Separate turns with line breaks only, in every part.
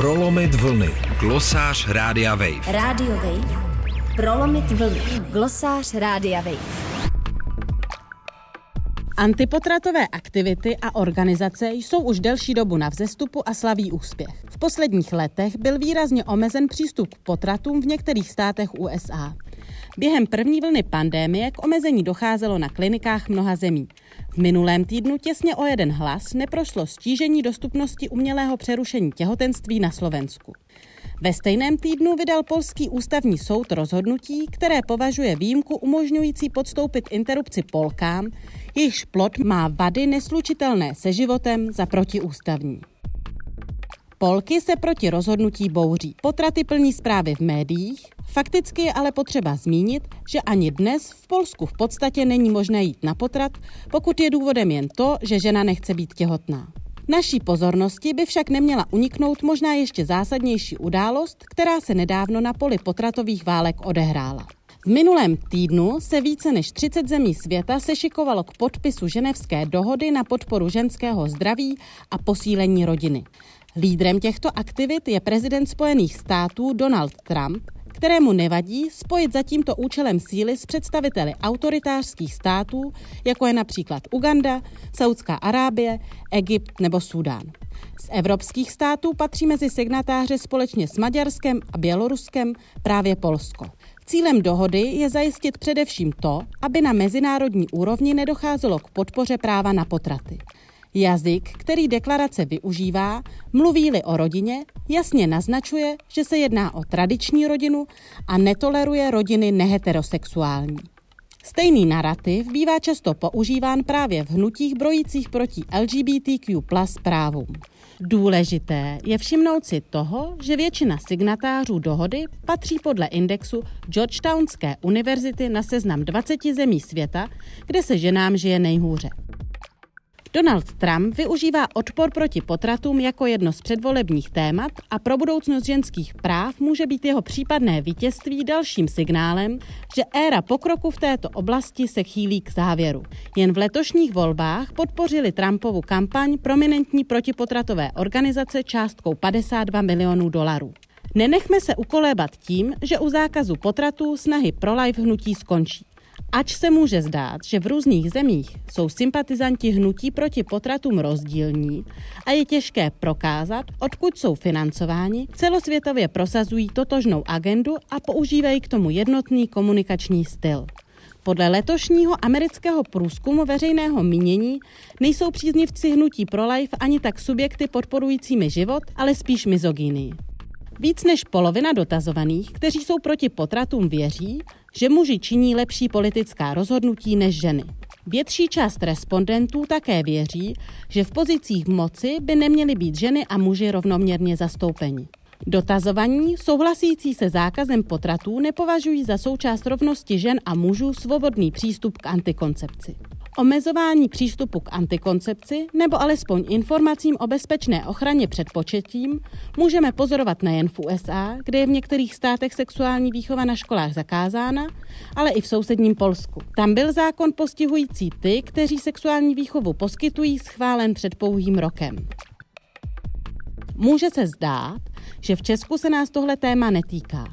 Prolomit vlny. Glosář Rádia Wave.
Radio Wave. Prolomit vlny. Glosář Rádia Wave.
Antipotratové aktivity a organizace jsou už delší dobu na vzestupu a slaví úspěch. V posledních letech byl výrazně omezen přístup k potratům v některých státech USA. Během první vlny pandémie k omezení docházelo na klinikách mnoha zemí. V minulém týdnu těsně o jeden hlas neprošlo stížení dostupnosti umělého přerušení těhotenství na Slovensku. Ve stejném týdnu vydal polský ústavní soud rozhodnutí, které považuje výjimku umožňující podstoupit interrupci Polkám, jejichž plod má vady neslučitelné se životem za protiústavní. Polky se proti rozhodnutí bouří. Potraty plní zprávy v médiích, fakticky je ale potřeba zmínit, že ani dnes v Polsku v podstatě není možné jít na potrat, pokud je důvodem jen to, že žena nechce být těhotná. Naší pozornosti by však neměla uniknout možná ještě zásadnější událost, která se nedávno na poli potratových válek odehrála. V minulém týdnu se více než 30 zemí světa sešikovalo k podpisu ženevské dohody na podporu ženského zdraví a posílení rodiny. Lídrem těchto aktivit je prezident Spojených států Donald Trump, kterému nevadí spojit za tímto účelem síly s představiteli autoritářských států, jako je například Uganda, Saudská Arábie, Egypt nebo Súdán. Z evropských států patří mezi signatáře společně s Maďarskem a Běloruskem právě Polsko. Cílem dohody je zajistit především to, aby na mezinárodní úrovni nedocházelo k podpoře práva na potraty. Jazyk, který deklarace využívá, mluví-li o rodině, jasně naznačuje, že se jedná o tradiční rodinu a netoleruje rodiny neheterosexuální. Stejný narrativ bývá často používán právě v hnutích brojících proti LGBTQ plus právům. Důležité je všimnout si toho, že většina signatářů dohody patří podle indexu Georgetownské univerzity na seznam 20 zemí světa, kde se ženám žije nejhůře. Donald Trump využívá odpor proti potratům jako jedno z předvolebních témat a pro budoucnost ženských práv může být jeho případné vítězství dalším signálem, že éra pokroku v této oblasti se chýlí k závěru. Jen v letošních volbách podpořili Trumpovu kampaň prominentní protipotratové organizace částkou 52 milionů dolarů. Nenechme se ukolébat tím, že u zákazu potratů snahy pro life hnutí skončí. Ač se může zdát, že v různých zemích jsou sympatizanti hnutí proti potratům rozdílní a je těžké prokázat, odkud jsou financováni, celosvětově prosazují totožnou agendu a používají k tomu jednotný komunikační styl. Podle letošního amerického průzkumu veřejného mínění nejsou příznivci hnutí pro-life ani tak subjekty podporujícími život, ale spíš mizogínii. Víc než polovina dotazovaných, kteří jsou proti potratům, věří, že muži činí lepší politická rozhodnutí než ženy. Větší část respondentů také věří, že v pozicích moci by neměly být ženy a muži rovnoměrně zastoupeni. Dotazovaní souhlasící se zákazem potratů nepovažují za součást rovnosti žen a mužů svobodný přístup k antikoncepci. Omezování přístupu k antikoncepci nebo alespoň informacím o bezpečné ochraně před početím můžeme pozorovat nejen v USA, kde je v některých státech sexuální výchova na školách zakázána, ale i v sousedním Polsku. Tam byl zákon postihující ty, kteří sexuální výchovu poskytují, schválen před pouhým rokem. Může se zdát, že v Česku se nás tohle téma netýká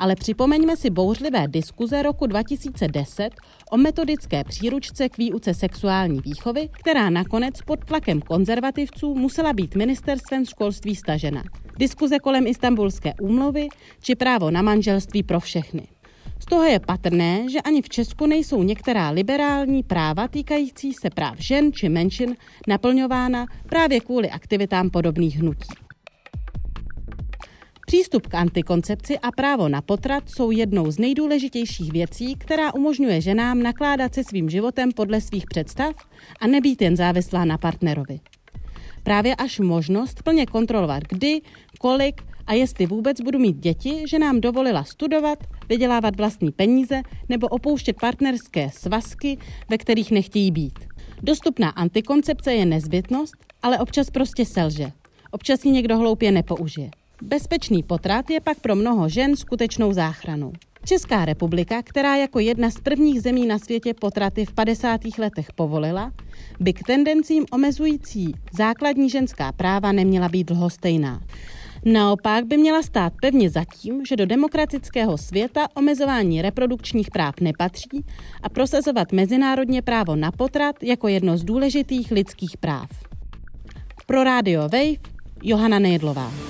ale připomeňme si bouřlivé diskuze roku 2010 o metodické příručce k výuce sexuální výchovy, která nakonec pod tlakem konzervativců musela být ministerstvem školství stažena. Diskuze kolem Istanbulské úmluvy či právo na manželství pro všechny. Z toho je patrné, že ani v Česku nejsou některá liberální práva týkající se práv žen či menšin naplňována právě kvůli aktivitám podobných hnutí. Přístup k antikoncepci a právo na potrat jsou jednou z nejdůležitějších věcí, která umožňuje ženám nakládat se svým životem podle svých představ a nebýt jen závislá na partnerovi. Právě až možnost plně kontrolovat kdy, kolik a jestli vůbec budu mít děti, že nám dovolila studovat, vydělávat vlastní peníze nebo opouštět partnerské svazky, ve kterých nechtějí být. Dostupná antikoncepce je nezbytnost, ale občas prostě selže. Občas ji někdo hloupě nepoužije. Bezpečný potrat je pak pro mnoho žen skutečnou záchranou. Česká republika, která jako jedna z prvních zemí na světě potraty v 50. letech povolila, by k tendencím omezující základní ženská práva neměla být dlhostejná. Naopak by měla stát pevně zatím, že do demokratického světa omezování reprodukčních práv nepatří a prosazovat mezinárodně právo na potrat jako jedno z důležitých lidských práv. Pro Radio Wave Johana Nejedlová.